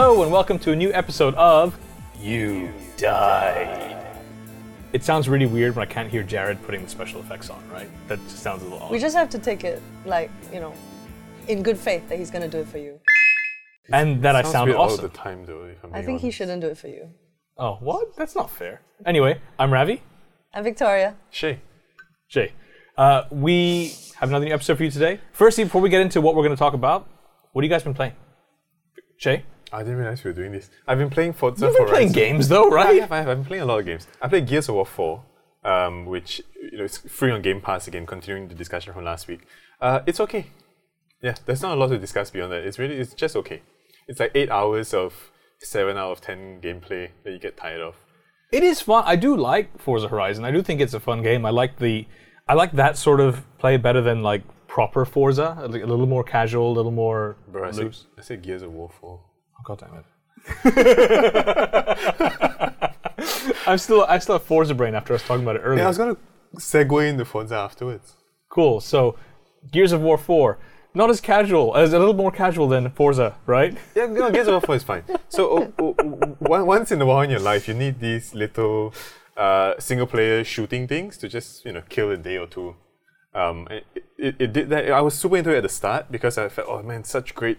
Hello and welcome to a new episode of You Died. It sounds really weird when I can't hear Jared putting the special effects on, right? That just sounds a little odd. We just have to take it like, you know, in good faith that he's gonna do it for you. and that I Sounds sound weird all awesome. the time, though. If I'm I being think he honest. shouldn't do it for you. Oh, what? That's not fair. Anyway, I'm Ravi. And Victoria, Shay. Jay. Uh, we have another new episode for you today. Firstly, before we get into what we're going to talk about, what have you guys been playing? Jay? I didn't realize we were doing this. I've been playing Forza You've been Horizon. playing games though, I right? have, I have. I've been playing a lot of games. I played Gears of War 4, um, which you know is free on Game Pass again, continuing the discussion from last week. Uh, it's okay. Yeah, there's not a lot to discuss beyond that. It's really, it's just okay. It's like eight hours of seven out of ten gameplay that you get tired of. It is fun. I do like Forza Horizon. I do think it's a fun game. I like the, I like that sort of play better than like proper Forza. A little more casual, a little more Bro, I said, loose. I said Gears of War 4. Oh, God damn it. I'm still, I still have Forza brain after I was talking about it earlier. Yeah, I was gonna segue into Forza afterwards. Cool. So, Gears of War 4, not as casual, as a little more casual than Forza, right? Yeah, no, Gears of War 4 is fine. So, oh, oh, oh, once in a while in your life, you need these little uh, single player shooting things to just, you know, kill a day or two. Um, it, it, it did that. I was super into it at the start because I felt, oh man, such great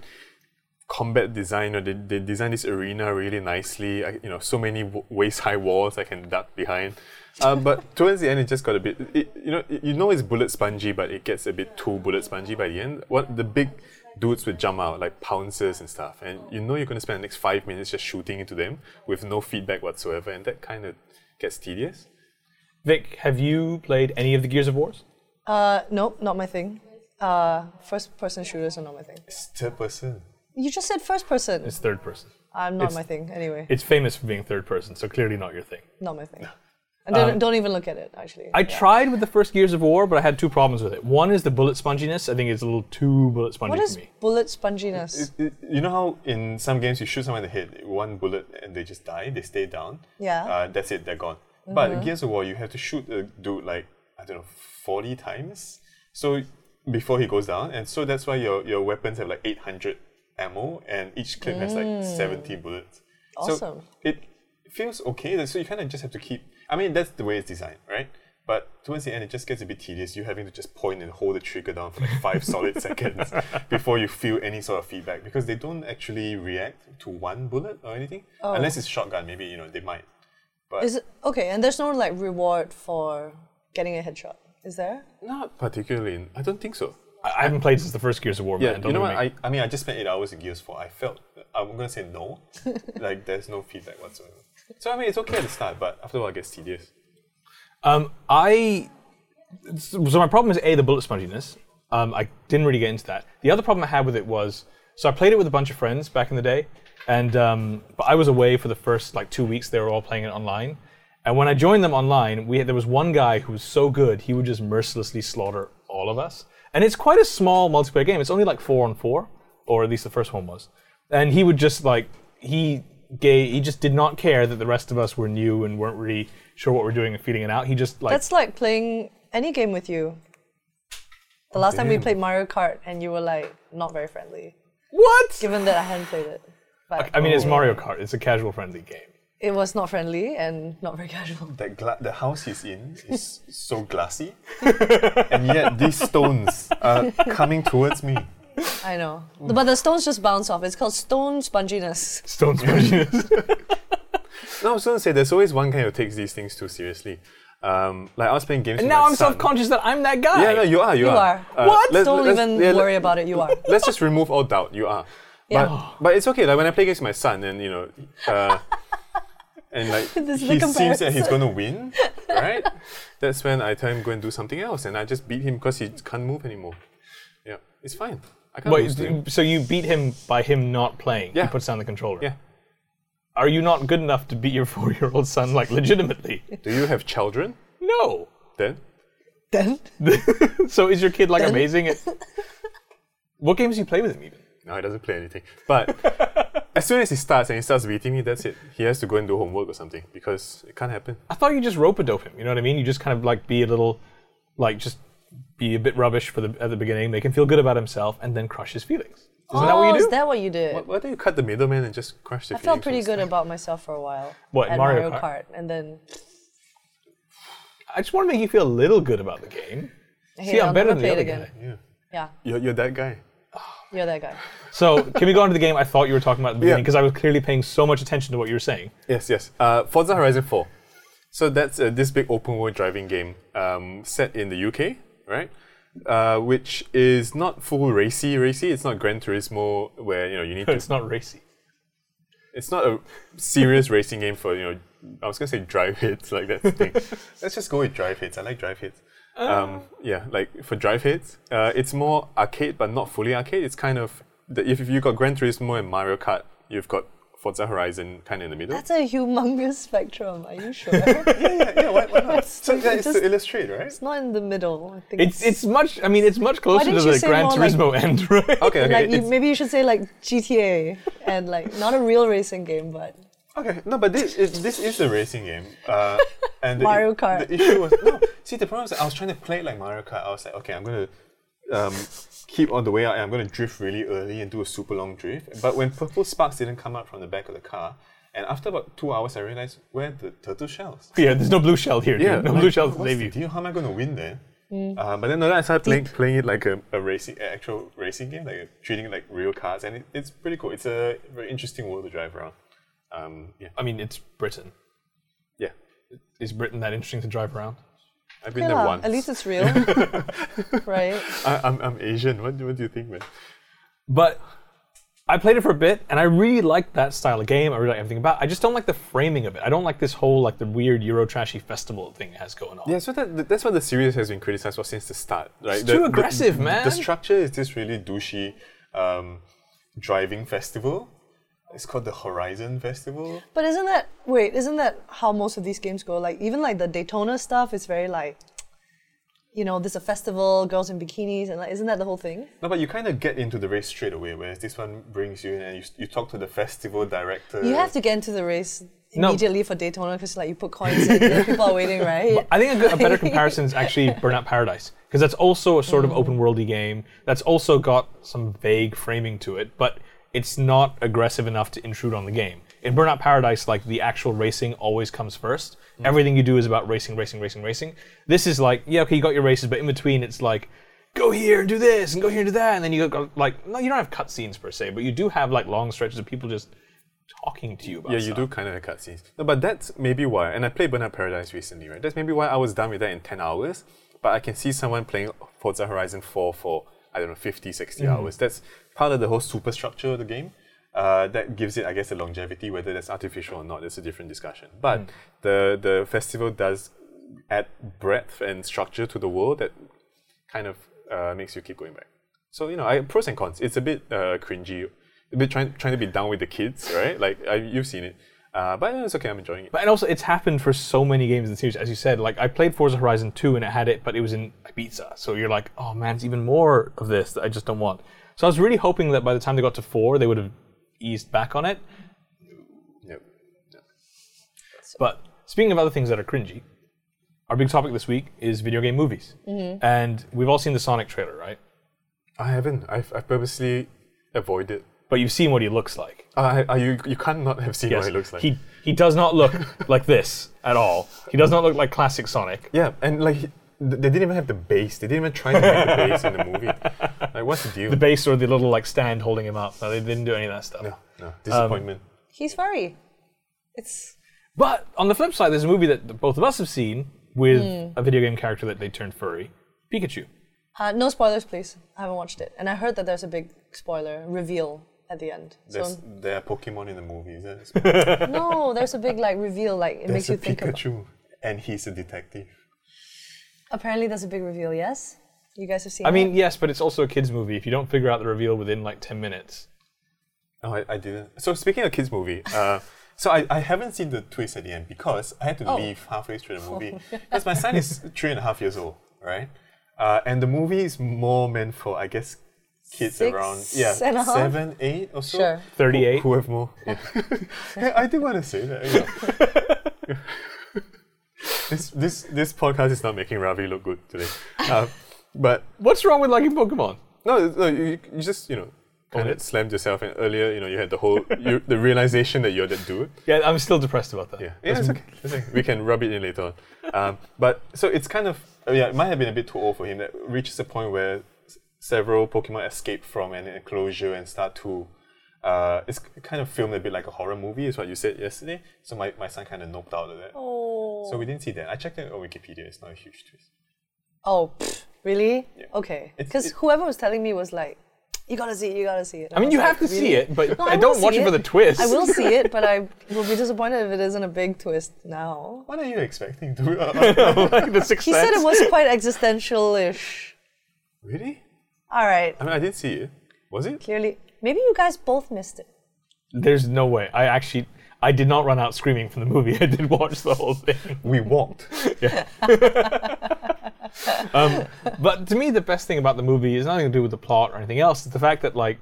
combat design. Or they, they designed this arena really nicely. I, you know, so many w- waist high walls I can duck behind. Um, but towards the end, it just got a bit. It, you know, you know it's bullet spongy, but it gets a bit too bullet spongy by the end. What the big dudes would jump out like pouncers and stuff, and you know you're going to spend the next five minutes just shooting into them with no feedback whatsoever, and that kind of gets tedious. Vic, have you played any of the Gears of Wars? uh, nope, not my thing. Uh, first person shooters are not my thing. It's third person. You just said first person. It's third person. I'm not it's- my thing anyway. It's famous for being third person, so clearly not your thing. Not my thing. And don't, don't even look at it, actually. Um, I Yeah. tried with the first Gears of War, but I had two problems with it. One is the bullet sponginess. I think it's a little too bullet spongy What is for me. bullet sponginess? It- it- you know how in some games you shoot someone in the head, one bullet, and they just die, they stay down. Yeah. Uh, that's it, they're gone. But Gears of War, you have to shoot a dude like I don't know, forty times. So before he goes down, and so that's why your your weapons have like eight hundred ammo, and each clip has like mm. seventy bullets. Awesome. So it feels okay. So you kind of just have to keep. I mean, that's the way it's designed, right? But towards the end, it just gets a bit tedious. You having to just point and hold the trigger down for like five solid seconds before you feel any sort of feedback because they don't actually react to one bullet or anything. Oh. Unless it's shotgun, maybe you know they might. But Is it okay? And there's no like reward for getting a headshot, is there? not particularly. I don't think so. I I haven't played since the first Gears of War, Yeah, man. you know what? make- I, I mean, I just spent eight hours in Gears 4. I felt, I'm going to say no. like, there's no feedback whatsoever. So, I mean, it's okay at the start, but after a while, it gets tedious. Um, I so my problem is a the bullet sponginess. Um, I didn't really get into that. The other problem I had with it was so I played it with a bunch of friends back in the day, and um, but I was away for the first like two weeks. They were all playing it online, and when I joined them online, we had, there was one guy who was so good he would just mercilessly slaughter all of us. And it's quite a small multiplayer game. It's only like four on four, or at least the first one was. And he would just like he gay he just did not care that the rest of us were new and weren't really sure what we're doing and feeling it out. He just like That's like playing any game with you. The last time we damn. played Mario Kart and you were like not very friendly, What? given that I hadn't played it. But I mean, it's oh. Mario Kart. It's a casual friendly game. It was not friendly and not very casual. That gla- the house he's in is so glassy, and yet these stones are coming towards me. I know. But the stones just bounce off. It's called stone sponginess. Stone sponginess. No, I was going to say, there's always one guy who takes these things too seriously. Um, like, I was playing games and with now my I'm son. self conscious that I'm that guy. Yeah, no, you are, you, You are. Uh, What? let's- Don't let's- even yeah, let- worry about it. You are. let's just remove all doubt. You are. Yeah. But, but it's okay. Like when I play against my son, and you know, uh, and like This is the he seems that he's gonna win, right? That's when I tell him go and do something else, and I just beat him because he can't move anymore. Yeah, it's fine. I can't lose to him. Wait, so you beat him by him not playing? Yeah. He puts down the controller. Yeah. Are you not good enough to beat your four year old son, like, legitimately? Do you have children? No. Then Then so is your kid, like, Then- amazing at. What games do you play with him, even? No, he doesn't play anything. But as soon as he starts and he starts beating me, that's it. He has to go and do homework or something because it can't happen. I thought you just rope a dope him. You know what I mean? You just kind of, like, be a little. Like, just be a bit rubbish for the at the beginning, make him feel good about himself, and then crush his feelings. Isn't that what you Oh, do? Is that what you did? Why, why don't you cut the middleman and just crush the I felt pretty good about myself for a while. What, at Mario Mario Kart? Kart, and then I just want to make you feel a little good about the game. I See, hate it, I'm I'll better never than the play other it guy. Yeah. Yeah, You're, you're that guy. You're that guy. So, can we go on to the game I thought you were talking about at the beginning? Because I was clearly paying so much attention to what you were saying. Yes, yes. Uh, Forza Horizon 4. So that's uh, this big open world driving game um, set in the UK, right? Uh, which is not full racy, racy. It's not Gran Turismo where you know you need to. It's not racy. It's not a serious racing game for you know. I was gonna say drive hits, like that thing. Let's just go with drive hits. I like drive hits. Um, yeah, like for drive hits, uh, it's more arcade, but not fully arcade. It's kind of the, if if you got Gran Turismo and Mario Kart, you've got Forza Horizon kind of in the middle. That's a humongous spectrum. Are you sure? yeah, yeah, yeah. Why, why not? So It's yeah, it's just- to illustrate, right? it's not in the middle. I think It's it's much. I mean, it's much closer to the say Gran more like- Turismo end, right? Okay, okay. like you, maybe you should say like GTA and like not a real racing game, but Okay, no, but this it, this is a racing game. Uh, and the, Mario Kart. The issue was no. See, the problem is I was trying to play it like Mario Kart. I was like, okay, I'm gonna um, keep on the way out, and I'm gonna drift really early and do a super long drift. But when purple sparks didn't come out from the back of the car, and after about two hours, I realized where are the turtle shells. Yeah, there's no blue shell here. dude. no like, blue shell to what's the you. deal? How am I gonna win then? Mm. Uh, but then, no, then I started playing, playing it like a, a racing, a actual racing game, like treating it like real cars, and it, it's pretty cool. It's a very interesting world to drive around. Um, yeah, I mean, it's Britain. yeah. Is Britain that interesting to drive around? I've been yeah, there once. at least it's real, right? I, I'm, I'm Asian. What do, what do you think, man? But I played it for a bit, and I really like that style of game. I really like everything about. it. I just don't like the framing of it. I don't like this whole like the weird Euro trashy festival thing it has going on. Yeah, so that, that's what the series has been criticized for since the start, right? It's The- too aggressive, the, man. The structure is this really douchey um, driving festival. It's called the Horizon Festival. But isn't that wait? Isn't that how most of these games go? Like even like the Daytona stuff is very like, you know, there's a festival, girls in bikinis, and like, isn't that the whole thing? No, but you kind of get into the race straight away, whereas this one brings you in and you, you talk to the festival director. You have to get into the race No. immediately for Daytona because like you put coins in, and people are waiting, right? I think a, good, a better comparison is actually Burnout Paradise because that's also a sort of mm. open worldy game that's also got some vague framing to it, but it's not aggressive enough to intrude on the game. In Burnout Paradise, like the actual racing always comes first. Everything you do is about racing, racing, racing, racing. This is like, yeah, okay, you got your races, but in between it's like, go here and do this and go here and do that, and then you go like, no, you don't have cutscenes per se, but you do have like long stretches of people just talking to you about. Yeah, you stuff. do kind of have cutscenes. No, but that's maybe why. And I played Burnout Paradise recently, right? That's maybe why I was done with that in 10 hours. But I can see someone playing Forza Horizon 4 for, I don't know, 50, 60 Mm-hmm. hours. That's part of the whole superstructure of the game. Uh, that gives it, I guess, a longevity. Whether that's artificial or not, it's a different discussion. But Mm. the, the festival does add breadth and structure to the world that kind of uh, makes you keep going back. So, you know, I, pros and cons. It's a bit uh, cringy, a bit trying, trying to be down with the kids, right? Like, I, you've seen it. Uh, but it's okay, I'm enjoying it. But and also, it's happened for so many games in the series, as you said. Like I played Forza Horizon 2 and it had it, but it was in Ibiza. So you're like, oh man, it's even more of this that I just don't want. So I was really hoping that by the time they got to four, they would have eased back on it. Yep. But speaking of other things that are cringy, our big topic this week is video game movies, and we've all seen the Sonic trailer, right? I haven't. I've, I've purposely avoided. It. But you've seen what he looks like. Uh, I, you, you can't not have seen Yes, what he looks like. he he does not look like this at all. He does not look like classic Sonic. yeah, and like, he- they didn't even have the bass. They didn't even try to make the bass in the movie. Like, what's the deal? The base or the little like stand holding him up. No, they didn't do any of that stuff. no, no. Disappointment. He's furry. It's But on the flip side, there's a movie that both of us have seen with a video game character that they turned furry, Pikachu. uh, no spoilers, please. I haven't watched it, and I heard that there's a big spoiler reveal at the end. There's, So there are Pokemon in the movie, is that? no, there's a big like reveal. Like it There's makes a you think. About, Pikachu, and he's a detective. apparently, there's a big reveal. Yes, you guys have seen. I it? mean, yes, but it's also a kids' movie. If you don't figure out the reveal within like 10 minutes, Oh, I, I didn't. So speaking of kids' movie, uh, so I, I haven't seen the twist at the end because I had to Oh. leave halfway through the movie. Because my son is three and a half years old, right? Uh, and the movie is more meant for, I guess, kids Six around yeah and a half? seven, eight or so. Sure. 38. Who, who have more? Yeah. Hey, I did want to say that. you know. this this this podcast is not making Ravi look good today. Uh, but what's wrong with liking Pokemon? no, no, you, you just you know, kind of it. slammed yourself, and earlier, you know, you had the whole you, the realization that you're that dude. Yeah, I'm still depressed about that. Yeah, yeah, it's okay. It's okay. We can rub it in later on. Um, but so it's kind of uh, yeah, it might have been a bit too old for him. That reaches a point where s- several Pokemon escape from an enclosure and start to. Uh, it's kind of filmed a bit like a horror movie, is what you said yesterday. So my, my son kind of noped out of that. Oh. So we didn't see that. I checked it on Wikipedia. It's not a huge twist. Oh, pfft, really? Yeah. Okay. Because whoever was telling me was like, you gotta see it, you gotta see it. I mean, was you like, have to see it, but No, I, will don't watch it for the twist. I will see it, but I will be disappointed if it isn't a big twist now. What are you expecting to? Uh, like the Sixth He said it was quite existential-ish. really? All right. I mean, I didn't see it. Was it? Clearly, maybe you guys both missed it. There's no way. I actually, I did not run out screaming from the movie. I did watch the whole thing. We walked. Yeah. Um, but to me, the best thing about the movie is nothing to do with the plot or anything else. It's the fact that, like,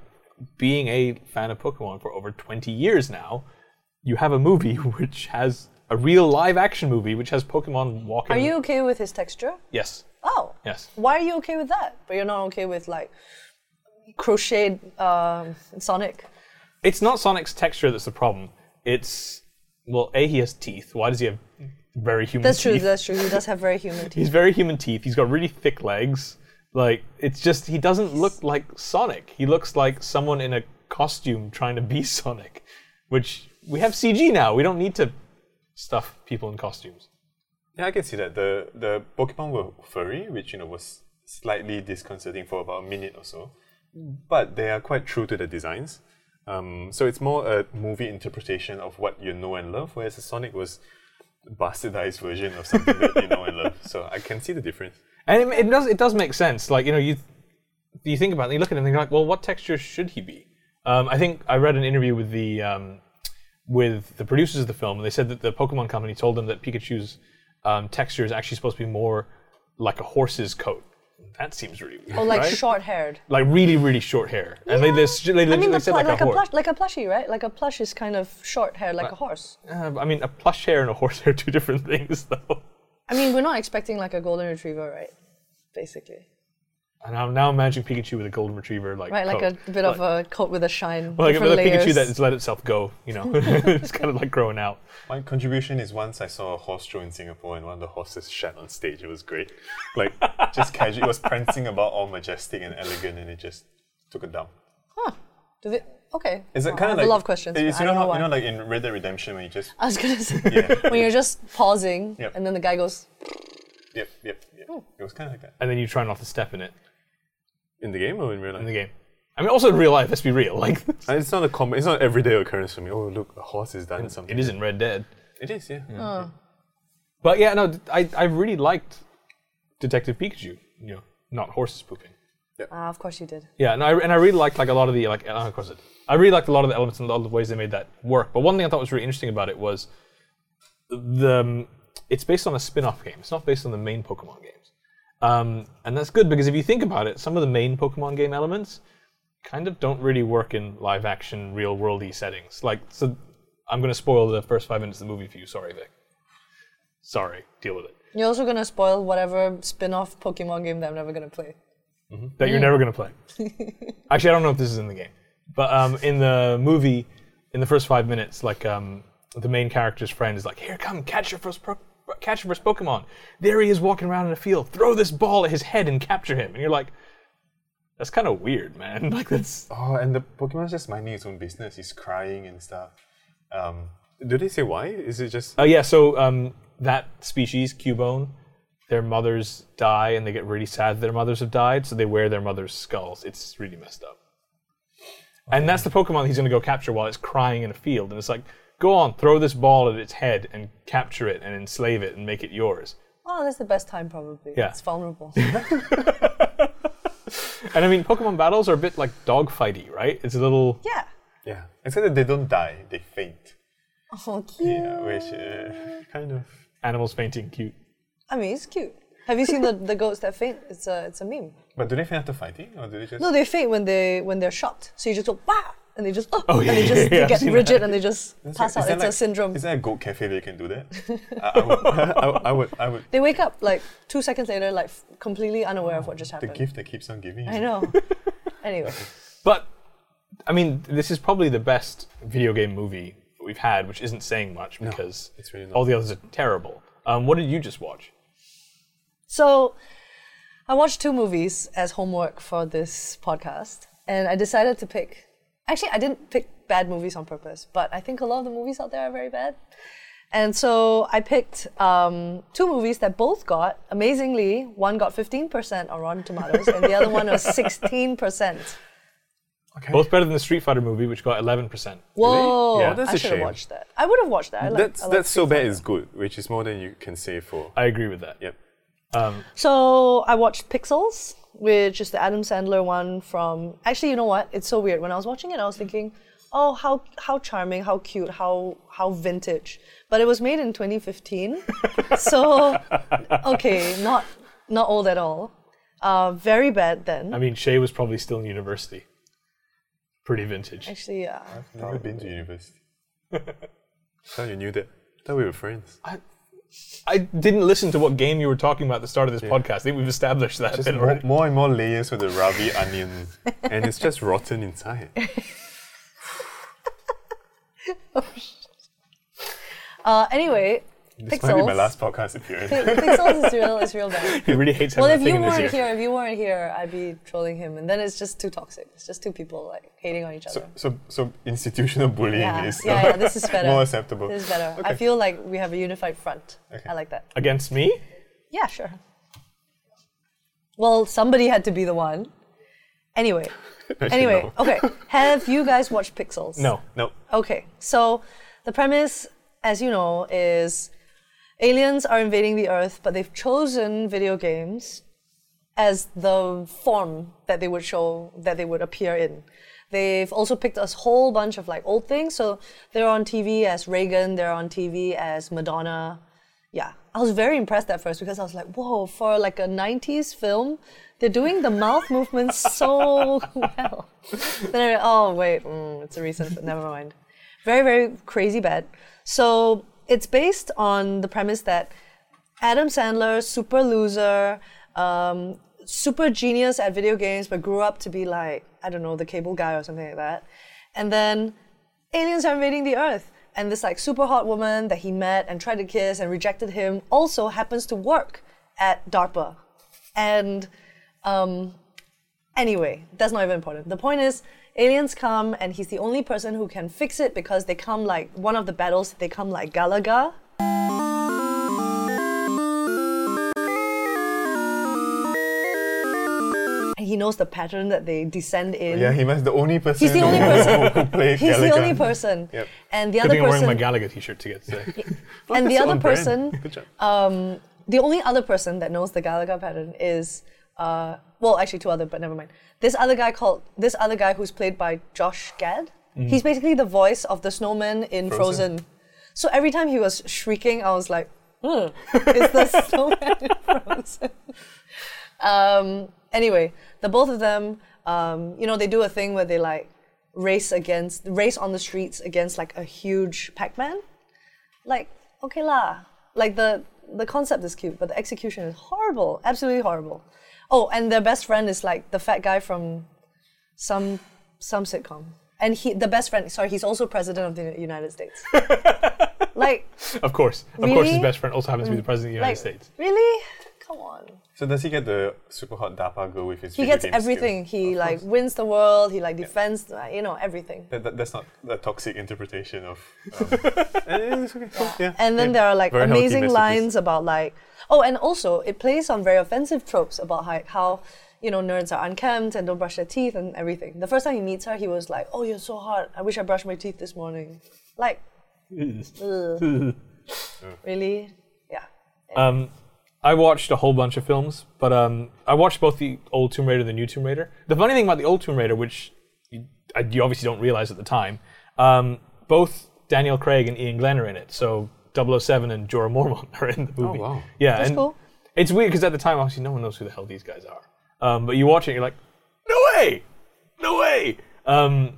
being a fan of Pokemon for over 20 years now, you have a movie which has a real live action movie which has Pokemon walking. Are you okay with his texture? Yes. Oh. Yes. Why are you okay with that? But you're not okay with like crocheted um, Sonic. It's not Sonic's texture that's the problem. It's well, a he has teeth. Why does he have very human That's true. teeth? That's true. He does have very human teeth. He's very human teeth. He's got really thick legs. Like it's just he doesn't look like Sonic. He looks like someone in a costume trying to be Sonic, which we have CG now. We don't need to stuff people in costumes. Yeah, I can see that. The the Pokemon were furry, which you know was slightly disconcerting for about a minute or so. But they are quite true to the designs. Um, so it's more a movie interpretation of what you know and love, whereas the Sonic was a bastardized version of something that you know and love. So I can see the difference. And it, it does it does make sense. Like you know you you think about it, you look at it and you're like, well, what texture should he be? Um, I think I read an interview with the um, with the producers of the film, and they said that the Pokemon company told them that Pikachu's um, texture is actually supposed to be more like a horse's coat. That seems really weird. Or like right? short-haired. like really, really short hair, and they, they, they, I legit- mean, they the said pl- like, like, a a plush, like a plushie, right? Like a plush is kind of short hair, like a horse. Uh, I mean, a plush hair and a horse hair are two different things, though. I mean, we're not expecting like a golden retriever, right? Basically, And I'm now imagining Pikachu with a golden retriever, like right? Like coat. a bit of a coat with a shine. Well, like different with a Pikachu that has let itself go. You know, it's kind of like growing out. My contribution is once I saw a horse show in Singapore and one of the horses shat on stage. It was great. Like just casual. It was prancing about all majestic and elegant, and it just took it down. Do they? Okay. Is it Well, kind of have like a lot of questions. It's, but you I know, don't know how, you know, like in Red Dead Redemption, when you just I was gonna say yeah, when you're just pausing Yep. and then the guy goes, yep, yep, yep. Hmm. It was kind of like that And then you try not to step in it in the game or in real life. in the game. I mean, also in real life, let's be real. Like, It's not a common. It's not an everyday occurrence for me. Oh, look, a horse has done something. it isn't Red Dead. It is, yeah. oh, But yeah, no, I, I really liked Detective Pikachu. You know, not horses pooping. ah, of course you did. Yeah, and I, and I really liked like a lot of the like uh, of course it. I really liked a lot of the elements and a lot of the ways they made that work. But one thing I thought was really interesting about it was the um, it's based on a spin-off game. It's not based on the main Pokemon games, um, and that's good because if you think about it, some of the main Pokemon game elements kind of don't really work in live-action, real-worldy settings. Like, so I'm going to spoil the first five minutes of the movie for you. Sorry, Vic. Sorry, deal with it. You're also gonna spoil whatever spin-off Pokemon game that I'm never gonna play. that you're never going to play. Actually, I don't know if this is in the game, but um, in the movie, in the first five minutes, like um, the main character's friend is like, "Here, come catch your first pro- catch your first Pokemon." There he is walking around in a field. Throw this ball at his head and capture him. And you're like, "That's kind of weird, man." Like that's Oh, and the Pokemon's just minding its own business. He's crying and stuff. Um, do they say why? Is it just Oh yeah, so um, that species, Cubone, their mothers die and they get really sad that their mothers have died, so they wear their mother's skulls. It's really messed up. And that's the Pokemon he's gonna go capture while it's crying in a field, and it's like, go on, throw this ball at its head and capture it and enslave it and make it yours. Oh, that's the best time probably. Yeah. It's vulnerable. And I mean, Pokemon battles are a bit like dogfighty, right? It's a little. yeah. yeah? Except that they don't die; they faint. Oh, cute. Yeah, which uh, kind of. Animals fainting cute. I mean, it's cute. Have you seen the, the goats that faint? It's a it's a meme. But do they faint after fighting, or do they just? No, they faint when they when they're shot. So you just go bah, and they just oh, Oh, and they just yeah, they I've get rigid that. and they just pass out. there It's a syndrome. Is there a goat cafe where you can do that? I, I, would, I, I would. I would. They wake up like two seconds later, like f- completely unaware of what just happened. The gift that keeps on giving. I know. anyway, But I mean, this is probably the best video game movie we've had, which isn't saying much because it's really not. all the others are terrible. Um, what did you just watch? So, I watched two movies as homework for this podcast, and I decided to pick. Actually, I didn't pick bad movies on purpose, but I think a lot of the movies out there are very bad. And so I picked um, two movies that both got, amazingly, one got 15% on Rotten Tomatoes, and the other one was 16%. Okay. Both better than the Street Fighter movie, which got 11%. Whoa! Yeah. That's I a should have shame. watched that. I would have watched that. I like, that's I like that's so bad Fighter. is good, which is more than you can say for. I agree with that. Yep. Um, So I watched Pixels, which is the Adam Sandler one from. Actually, you know what? It's so weird. When I was watching it, I was thinking, oh, how how charming, how cute, how how vintage. But it was made in 2015, so okay, not not old at all. Uh, very bad then. I mean, Shay was probably still in university. Pretty vintage. Actually, yeah. I've never been to university. Thought you knew that. Thought we were friends. I didn't listen to what game you were talking about at the start of this podcast. I think we've established that Just more, more and more layers of the Ravi onion, and it's just rotten inside. oh, Uh, anyway, This might be my Pixels. last podcast appearance. Pixels is real. Is real bad. He really hates Well, if you thing in his weren't here, if you weren't here, I'd be trolling him, and then it's just too toxic. It's just two people like hating on each other. So, so, so institutional bullying yeah, is yeah, yeah, this is better. more acceptable. This is better. I feel like we have a unified front. Okay. I like that. Against me? Yeah, sure. Well, somebody had to be the one. Anyway, anyway, no. okay. Have you guys watched Pixels? No. No. Okay, so the premise, as you know, is aliens are invading the Earth, but they've chosen video games as the form that they would show, that they would appear in. They've also picked a whole bunch of like old things. So they're on TV as Reagan, they're on TV as Madonna. Yeah, I was very impressed at first because I was like, whoa, for like a 90s film, they're doing the mouth movements so well. then I realized, oh, wait, mm, it's a recent, never mind. Very, very crazy bad. So it's based on the premise that Adam Sandler, super loser, um, super genius at video games, but grew up to be like, I don't know, the cable guy or something like that. And then aliens are invading the Earth. And this like super hot woman that he met and tried to kiss and rejected him also happens to work at DARPA. And um, anyway, that's not even important. The point is, aliens come and he's the only person who can fix it because they come like one of the battles, they come like Galaga. And he knows the pattern that they descend in. Yeah, he must the only person. He's the only person. who played He's the only person. Yep. And the Good other thing I'm wearing my person Galaga t-shirt to get today. and the other person Good job. um, the only other person that knows the Galaga pattern is uh, well, actually two other, but never mind. This other guy called this other guy who's played by Josh Gad. He's basically the voice of the snowman in Frozen. Frozen. So every time he was shrieking, I was like, "Hmm, it's the snowman in Frozen." um, anyway, the both of them, um, you know, they do a thing where they like race against race on the streets against like a huge Pac-Man like okay lah like the the concept is cute but the execution is horrible absolutely horrible oh and their best friend is like the fat guy from some some sitcom. And he the best friend sorry he's also president of the united states. Like of course. Of course, his best friend also happens to be the president of the United like States. really? Come on So does he get the super hot DARPA girl with his? he gets game skill? everything he Of like course. wins the world he like defends uh, you know everything That, that, that's not a toxic interpretation of. Um, it's okay. cool, yeah, And then yeah. there are like Very amazing lines about like oh, and also it plays on very offensive tropes about like how you know nerds are unkempt and don't brush their teeth and everything. The first time he meets her, he was like, "Oh, you're so hot. I wish I brushed my teeth this morning." Like, ugh. really? Yeah. Um, I watched a whole bunch of films, but um, I watched both the old Tomb Raider and the new Tomb Raider. The funny thing about the old Tomb Raider, which you, I, you obviously don't realize at the time, um, both Daniel Craig and Iain Glen are in it. So 007 and Jorah Mormont are in the movie. Oh, wow. Yeah, That's and cool. It's weird because at the time, obviously, no one knows who the hell these guys are. Um, but you watch it, you're like, no way, no way. Um,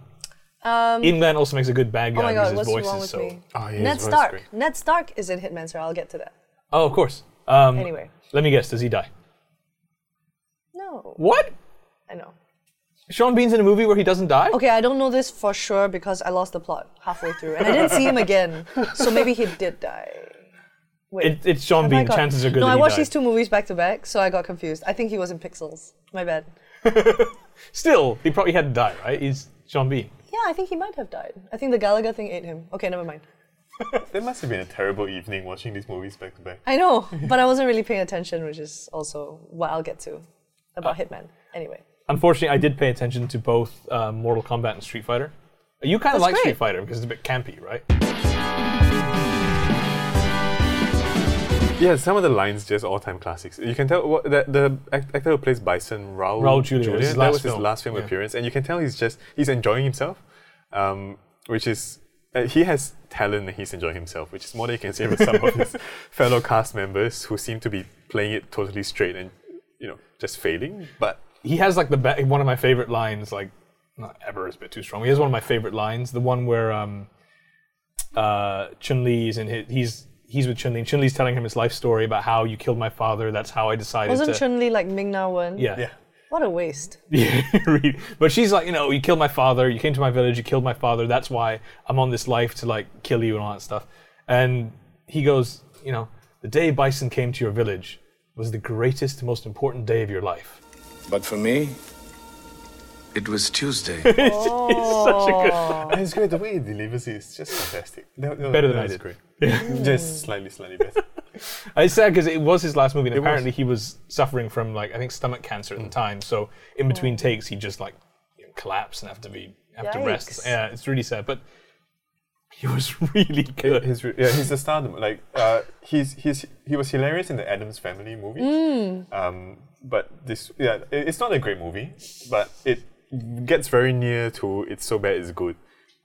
Um, Iain Glen also makes a good bad guy oh my because god, his what's voice wrong is with so. me? Oh, yeah, Ned his voice is Stark. great. Ned Stark is in Hitman, sir. I'll get to that. Oh, of course. Um, Anyway. let me guess. Does he die? No, What? I know. Sean Bean's in a movie where he doesn't die. Okay, I don't know this for sure because I lost the plot halfway through, and I didn't see him again. So maybe he did die. Wait, It, it's Sean Bean. got- Chances are good. No, I watched died. these two movies back to back, so I got confused. I think he was in Pixels. My bad. Still, he probably had to die, right? He's Sean Bean. Yeah, I think he might have died. I think the Galaga thing ate him. Okay, never mind. That must have been a terrible evening watching these movies back to back. I know, but I wasn't really paying attention, which is also what I'll get to about Uh, Hitman. Anyway, Unfortunately, I did pay attention to both uh, Mortal Kombat and Street Fighter. You kind of like great. Street Fighter because it's a bit campy, right? Yeah, some of the lines just all-time classics. You can tell what the, the actor who plays Bison, Raul, Raul Julia, it's that was his film. last film Yeah. appearance, and you can tell he's just he's enjoying himself, um, which is uh, he has talent and he's enjoying himself, which is more than you can say with some of his fellow cast members who seem to be playing it totally straight and you know just failing. But He has like the be- one of my favorite lines. Like, not ever is a bit too strong. He has one of my favorite lines. The one where um, uh, Chun Li is in his, he's he's with Chun Li. and Chun Li's telling him his life story about how you killed my father. That's how I decided wasn't to. Chun Li like Ming Na Wen? yeah. What a waste. Yeah. But she's like, you know, you killed my father. You came to my village. You killed my father. That's why I'm on this life to like kill you and all that stuff. And he goes, you know, the day Bison came to your village was the greatest, most important day of your life. But for me, it was Tuesday. It's such a good. and it's great the way he delivers it is just fantastic. That- that- Better than that I did. Great. just slightly, slightly better. It's sad because it was his last movie, and It was. apparently he was suffering from like I think stomach cancer at the time. So in between takes, he just like you know, collapsed and have to be have to rest. Yikes. Yeah, it's really sad. But he was really good. His re- yeah, he's a stardom. Like uh, he's he's he was hilarious in the Addams Family movie. Mm. Um, but this yeah, it- it's not a great movie, but it gets very near to it's so bad it's good,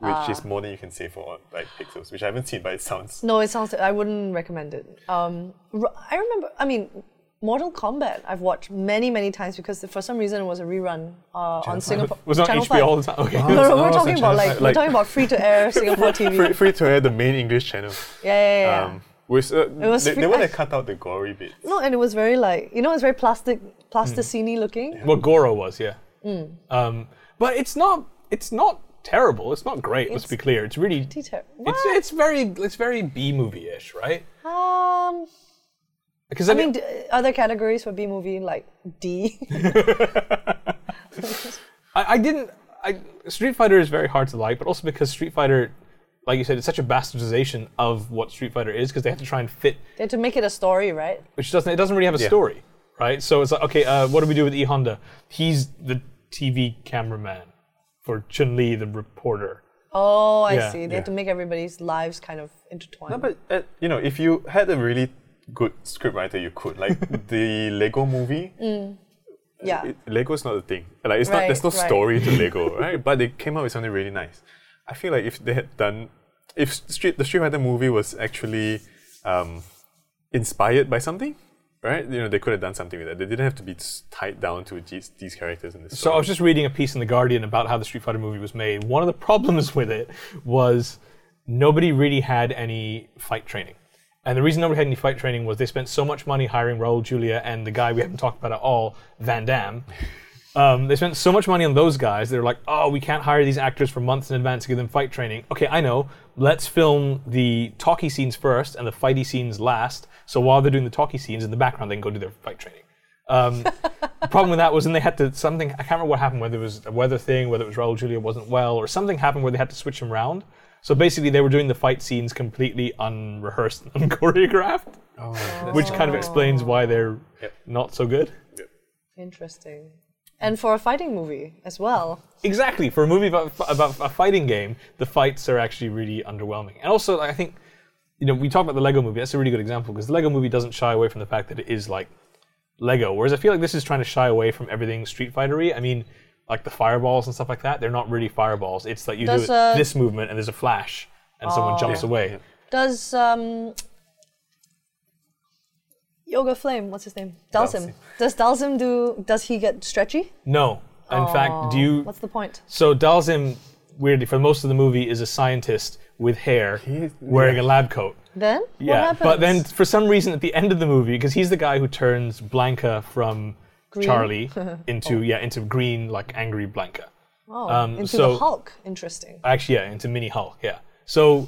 which Ah. is more than you can say for like Pixels, which I haven't seen, but it sounds. No, it sounds. I wouldn't recommend it. Um, r- I remember. I mean, Mortal Kombat. I've watched many, many times because for some reason it was a rerun uh, on Singapore. was on Channel HBO 5. all the time. Okay. No, no, Oh, we're talking about Channel like, we're talking about free to air Singapore TV. Free, free to air the main English channel. Yeah, yeah, yeah. Um, which, uh, was they, free- they want to cut out the gory bit. no, and it was very like you know, it's very plastic, plasticine looking. What Goro was, yeah. Mm. Um, but it's not. It's not terrible. It's not great. let's It's be clear. It's really. Pretty ter- It's it's very it's very B movie ish, right? Um, Because I mean, d- other categories for B movie like D. I, I didn't. I, Street Fighter is very hard to like, but also because Street Fighter, like you said, it's such a bastardization of what Street Fighter is because they have to try and fit, they had to make it a story, right? which doesn't. It doesn't really have a Yeah. story, right? So it's like, okay, uh, what do we do with E Honda? He's the TV cameraman for Chun Li, the reporter. Oh, I Yeah, see. They yeah. had to make everybody's lives kind of intertwined. No, but uh, you know, if you had a really good scriptwriter, you could like the Lego movie. yeah. it, Lego's not a thing. Like it's not. There's no right. story to Lego, right? But they came up with something really nice. I feel like if they had done, if Street the Street Fighter movie was actually um, inspired by something, right? You know, they could have done something with that. They didn't have to be tied down to these, these characters in this. So I was just reading a piece in the Guardian about how the Street Fighter movie was made. One of the problems with it was nobody really had any fight training. And the reason nobody had any fight training was they spent so much money hiring Raul Julia and the guy we haven't talked about at all, Van Damme. Um, they spent so much money on those guys. They were like, "Oh, we can't hire these actors for months in advance to give them fight training." Okay, I know. Let's film the talkie scenes first and the fighty scenes last. So while they're doing the talkie scenes in the background, they can go do their fight training. Um, the problem with that was then they had to something. I can't remember what happened. Whether it was a weather thing, whether it was Raul Julia wasn't well, or something happened where they had to switch them around. So basically, they were doing the fight scenes completely unrehearsed, and unchoreographed, which kind of explains why they're Yep. not so good. Interesting. And for a fighting movie as well. Exactly. For a movie about, about a fighting game, the fights are actually really underwhelming. And also, I think, you know, we talk about the Lego movie. That's a really good example because the Lego movie doesn't shy away from the fact that it is like Lego. Whereas I feel like this is trying to shy away from everything Street Fightery. I mean, like the fireballs and stuff like that, they're not really fireballs. It's like you Does, do uh, this movement and there's a flash and someone jumps Yeah. away. Does um Yoga Flame, what's his name? Dhalsim. Dhalsim. Does Dhalsim do does he get stretchy? No. In fact, do you. What's the point? So Dhalsim, weirdly, for most of the movie, is a scientist with hair He- wearing yeah. a lab coat. Then? Yeah, what but then for some reason at the end of the movie, because he's the guy who turns Blanka from Charlie into yeah into green like angry Blanka. Oh, Um, into so- the Hulk. Interesting. Actually, yeah, into Mini Hulk. Yeah. So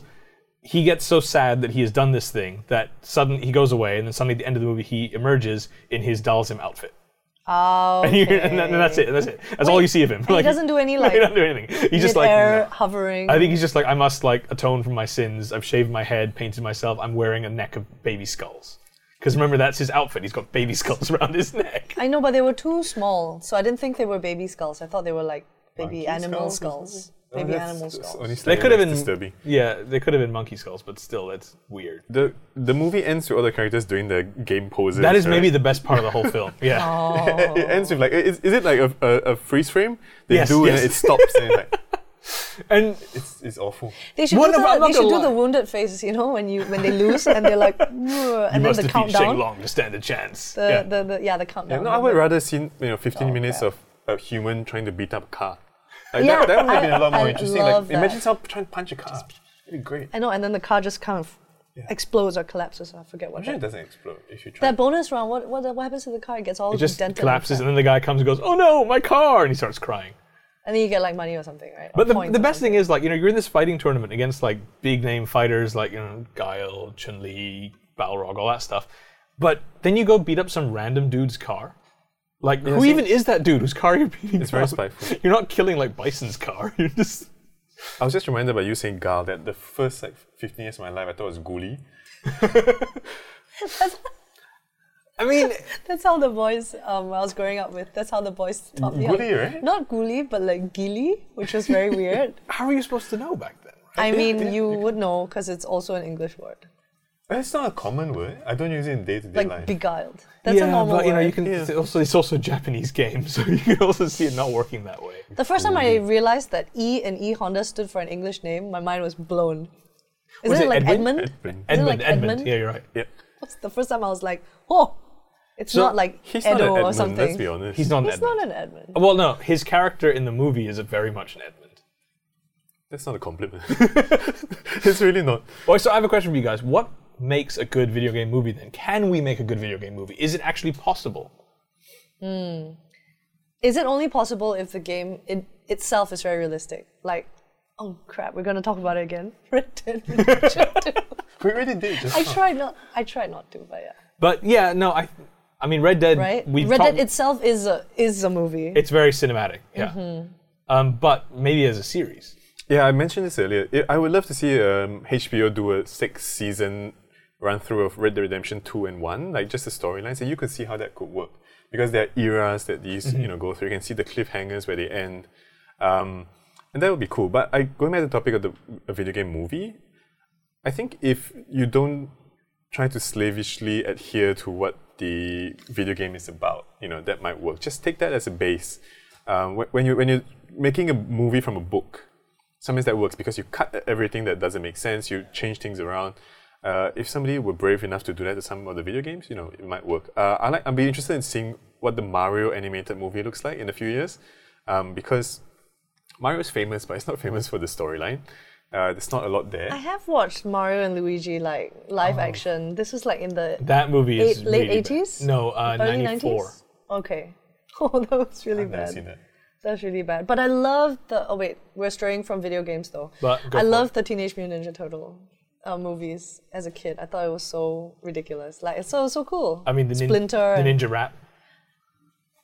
he gets so sad that he has done this thing that suddenly he goes away, and then suddenly at the end of the movie he emerges in his Dhalsim outfit. Oh, And, you- and that- and that's it. That's it. That's all you see of him. And he doesn't do any like. he doesn't do anything. He's just like. "No." hovering. I think he's just like I must like atone for my sins. I've shaved my head, painted myself. I'm wearing a neck of baby skulls. Because remember, that's his outfit. He's got baby skulls around his neck. I know, but they were too small, so I didn't think they were baby skulls. I thought they were like baby Monkey animal skulls skulls. Baby oh, that's- animal skulls. They could have been disturbing. Yeah, they could have been monkey skulls, but still, that's weird. The the movie ends with all the characters doing the game poses. That is maybe the best part of the whole film. Yeah. Oh. it ends with like is, is it like a, a, a freeze frame? They Yes, do yes. and it stops and it's like And it's, it's awful. They should One do the, they should do the wounded faces, you know, when you when they lose and they're like, and you then must the defeat Shang countdown. Long to stand a chance. The, yeah. the, the, yeah, the Yeah, countdown. no, I would rather see you know 15 Oh, minutes crap. of a human trying to beat up a car. Like, Yeah, that, that would have been a lot more I interesting. Like that. imagine someone trying to punch a car. It'd be great. I know, and then the car just kind of explodes or collapses. I forget what. I'm sure it doesn't explode if you try. that bonus round, what, what what happens to the car? It gets all it just dented collapses, and and then the guy comes and goes, "Oh no, my car!" and he starts crying. and then you get like money or something, right? But the, the best thing is, like, you know, you're in this fighting tournament against like big name fighters like you know Guile, Chun Li, Balrog, all that stuff. But then you go beat up some random dude's car. Like, who see- even is that dude whose car you're beating? It's very up? spiteful. You're not killing like Bison's car. You're just I was just reminded by you saying Gal that the first like 15 years of my life I thought it was Ghoulie. I mean, That's how the boys um, I was growing up with. That's how the boys taught me. how- right? Not ghoulie, but like gili, which was very weird. how are you supposed to know back then? I mean, you would know because it's also an English word, It's not a common word. I don't use it in day to day like life. beguiled. That's a normal but you know, word. you can it's also it's also a Japanese game, so you can also see it not working that way. The first time I realized that E and E Honda stood for an English name, my mind was blown. Isn't Was it, it like Edwin? Edmund? Edmund. Is it Edmund, like Edmund. Edmund? Yeah, you're right. yeah. That's the first time I was like, oh, it's So not like He's Edo not an or Edmund, something. let's be honest. He's not an He's Edmund. not an Edmund. Well, no, his character in the movie is a very much an Edmund. That's not a compliment. it's really not. Well, so I have a question for you guys. What makes a good video game movie then? Can we make a good video game movie? Is it actually possible? Is it only possible if the game it, itself is very realistic? Like, oh crap, we're gonna talk about it again. Red Dead Redemption 2. We already did just I now. tried not. I tried not to, but yeah. But yeah, no, I I mean Red Dead Right. we've Red talked- Dead itself is a is a movie. it's very cinematic. Yeah. Mm-hmm. Um, but maybe as a series. Yeah, I mentioned this earlier. I- I would love to see um, HBO do a six season run through of Red Dead Redemption 2 and 1, like just the storylines, and you could see how that could work. Because there are eras that these you know go through. You can see the cliffhangers where they end. Um, and that would be cool. But I going back to the topic of the a video game movie, I think if you don't try to slavishly adhere to what the video game is about, you know, that might work. Just take that as a base. Um, when you when you're making a movie from a book, sometimes that works because you cut everything that doesn't make sense. You change things around. Uh, if somebody were brave enough to do that to some of the video games, you know, it might work. Uh, I like. I'd be interested in seeing what the Mario animated movie looks like in a few years, um, because Mario is famous, but it's not famous for the storyline. Uh, there's not a lot there. I have watched Mario and Luigi like live action. This was like in the That movie is eight, late really bad. eighties. No, uh, early 94. nineties. Okay. Oh, that was really I've never bad. seen that. That's really bad. But I love the. Oh wait, we're straying from video games though. But I love it. the Teenage Mutant Ninja Turtle uh, movies as a kid. I thought it was so ridiculous. Like it's so so cool. I mean the, nin- Splinter. the ninja rap.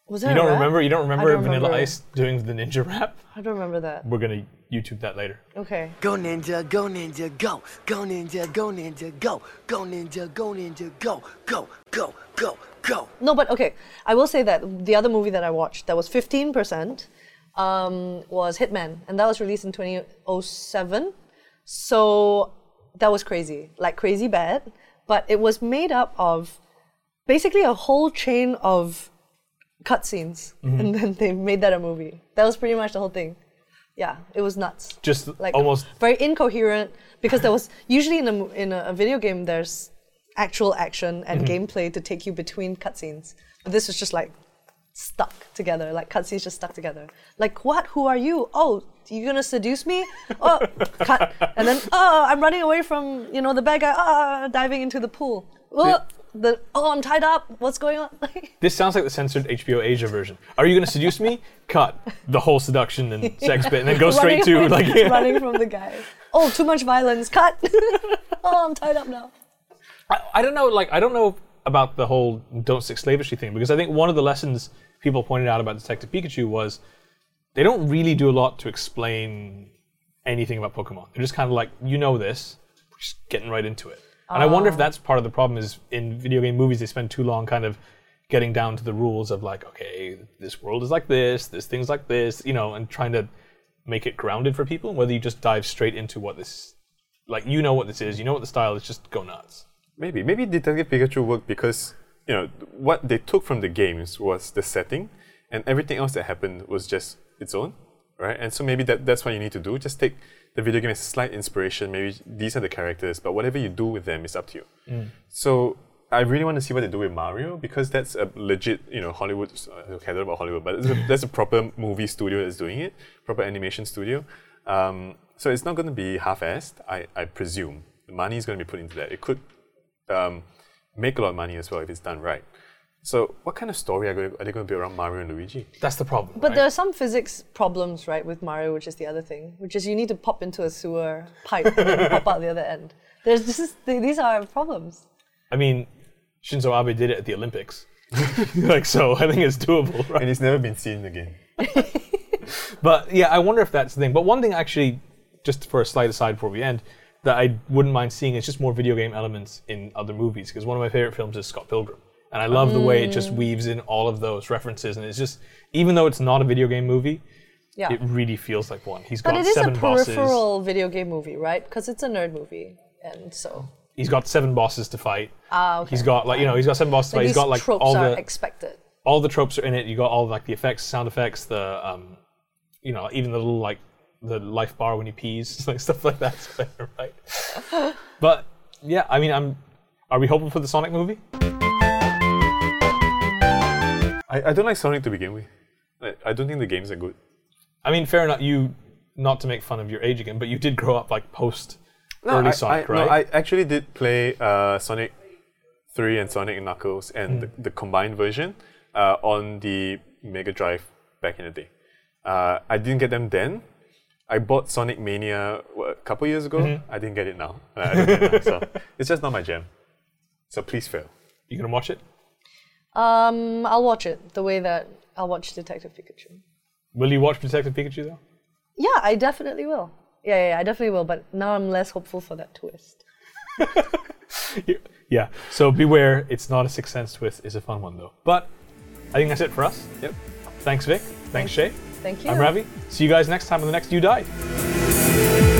Was there You don't rap? remember? You don't remember don't Vanilla remember. Ice doing the ninja rap? I don't remember that. We're gonna YouTube that later. Okay. Go ninja, go ninja, go. Go ninja, go ninja, go. Go ninja, go ninja, go. Go, go, go, go. No, but okay. I will say that the other movie that I watched that was 15% um, was Hitman, and that was released in 2007. So that was crazy, like crazy bad. But it was made up of basically a whole chain of cutscenes, mm-hmm. and then they made that a movie. That was pretty much the whole thing. Yeah, it was nuts. Just like almost very incoherent because there was usually in a in a, video game there's actual action and mm-hmm. gameplay to take you between cutscenes. But this was just like stuck together, like cutscenes just stuck together. Like what? Who are you? Oh, you gonna seduce me? Oh, cut. And then oh, I'm running away from you know the bad guy. Ah, diving into the pool. Oh, the oh I'm tied up. What's going on? This sounds like the censored HBO Asia version. Are you going to seduce me? Cut the whole seduction and sex bit, and then go straight to like. running from the guy. Oh, too much violence. Cut. oh, I'm tied up now. I, I don't know. Like I don't know about the whole don't stick slavishly thing because I think one of the lessons people pointed out about Detective Pikachu was they don't really do a lot to explain anything about Pokemon. They're just kind of like you know this, we're just getting right into it. And I wonder if oh. that's part of the problem is in video game movies they spend too long kind of getting down to the rules of like okay this world is like this, this thing's like this, you know, and trying to make it grounded for people. Whether you just dive straight into what this like you know what this is, you know what the style is, just go nuts. Maybe. Maybe Detective Pikachu worked because, you know, what they took from the games was the setting and everything else that happened was just its own, right? And so maybe that, that's what you need to do. Just take the video game as a slight inspiration. Maybe these are the characters, but whatever you do with them is up to you. So I really want to see what they do with Mario because that's a legit, you know, Hollywood. Okay, I don't know about Hollywood, but it's a, that's a proper movie studio that's doing it, proper animation studio. Um, so it's not going to be half-assed, I, I presume. The money is going to be put into that. It could um, make a lot of money as well if it's done right. So, what kind of story are, going are they going to be around Mario and Luigi? That's the problem. But right? there are some physics problems, right, with Mario, which is the other thing, which is you need to pop into a sewer pipe and then pop out the other end. There's just these are problems. I mean, Shinzo Abe did it at the Olympics. like so, I think it's doable, right? And it's never been seen again. But yeah, I wonder if that's the thing. But one thing, actually, just for a slight aside before we end, that I wouldn't mind seeing is just more video game elements in other movies. Because one of my favorite films is Scott Pilgrim, and I love the way it just weaves in all of those references. And it's just, even though it's not a video game movie, Yeah. it really feels like one. He's but got seven bosses. it is a seven bosses. peripheral video game movie, right? Because it's a nerd movie, and so He's got seven bosses to fight. ah, okay. He's got like you know he's got seven bosses to like fight. He's got like tropes all are the expected. all the tropes are in it. You got all like the effects, sound effects, the um, you know, even the little like the life bar when he pees, like stuff like that's there, right? but yeah, I mean, I'm. Are we hoping for the Sonic movie? I, I don't like Sonic to begin with. I, I don't think the games are good. I mean, fair enough. You not to make fun of your age again, but you did grow up like post early I, Sonic, I, right? No, I actually did play uh, Sonic 3 and Sonic and Knuckles and the, the combined version uh, on the Mega Drive back in the day. Uh, I didn't get them then. I bought Sonic Mania what, a couple years ago. I didn't get it now. Get it now, so it's just not my jam. So please fail. you gonna watch it? Um, I'll watch it the way that I'll watch Detective Pikachu. Will you watch Detective Pikachu though? Yeah, I definitely will. Yeah, yeah, yeah, I definitely will. But now I'm less hopeful for that twist. Yeah. So beware, it's not a Sixth Sense twist. It's a fun one though. But I think that's it for us. Yep. Thanks, Vic. Thanks, Shay. Thank you. I'm Ravi. See you guys next time on the next You Die.